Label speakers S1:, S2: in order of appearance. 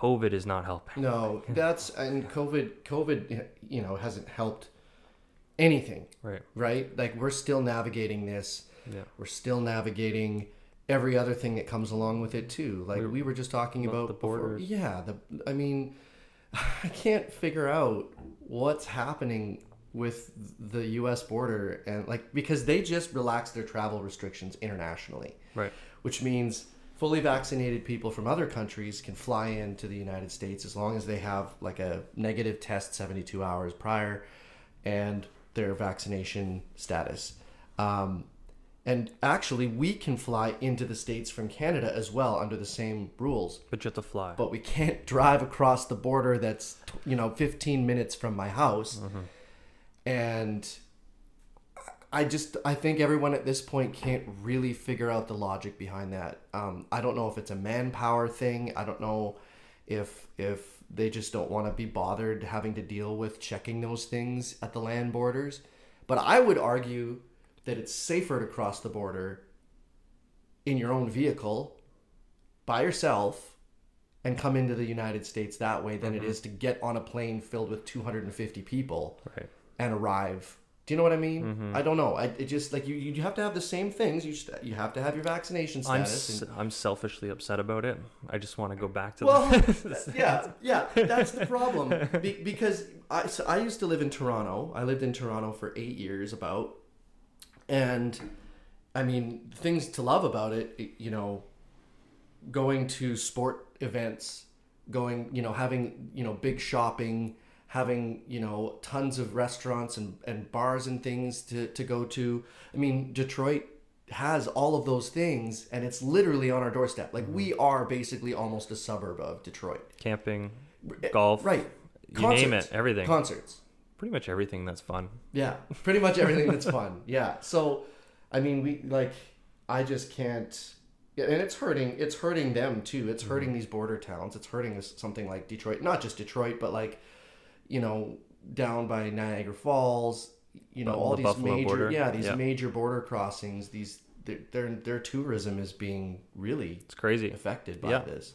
S1: COVID is not helping.
S2: No, that's and COVID. COVID, you know, hasn't helped anything.
S1: Right.
S2: Right. Like we're still navigating this.
S1: Yeah.
S2: We're still navigating every other thing that comes along with it too. Like we were just talking
S1: About the
S2: before-
S1: borders.
S2: Yeah. The I mean, I can't figure out what's happening with the U.S. border and like because they just relaxed their travel restrictions internationally
S1: Right.
S2: which means fully vaccinated people from other countries can fly into the United States as long as they have like a negative test 72 hours prior and their vaccination status. Um, and actually, we can fly into the States from Canada as well under the same rules,
S1: But you have to fly.
S2: but we can't drive across the border that's, you know, 15 minutes from my house. And I just I think everyone at this point can't really figure out the logic behind that. Um, I don't know if it's a manpower thing. I don't know if if they just don't want to be bothered having to deal with checking those things at the land borders. But I would argue that it's safer to cross the border in your own vehicle by yourself and come into the United States that way than it is to get on a plane filled with 250 people
S1: right.
S2: and arrive. Do you know what I mean? Mm-hmm. I don't know. I it just like you you have to have the same things. You just, you have to have your vaccination status.
S1: I'm s- I'm selfishly upset about it. I just want to go back to
S2: well,
S1: the
S2: yeah, yeah, that's the problem. Be, because I so I used to live in Toronto. I lived in Toronto for eight years, about, and I mean things to love about it. it- You know, going to sport events, going you know having you know big shopping, having you know tons of restaurants and, and bars and things to, to go to. I mean Detroit has all of those things and it's literally on our doorstep. Like we are basically almost a suburb of Detroit.
S1: camping, golf,
S2: Right.
S1: You name it, everything.
S2: Concerts.
S1: Pretty much everything that's fun.
S2: Yeah. Pretty much everything that's fun. Yeah. So I mean we like I just can't and it's hurting it's hurting them too. It's
S1: Mm-hmm.
S2: hurting these border towns. It's hurting us- something like Detroit, not just Detroit, but like you know, down by Niagara Falls, you know, all
S1: the
S2: these
S1: Buffalo
S2: major
S1: border.
S2: yeah, these
S1: Yeah.
S2: major border crossings, these their, their their tourism is being really
S1: It's crazy.
S2: affected by
S1: Yeah.
S2: this.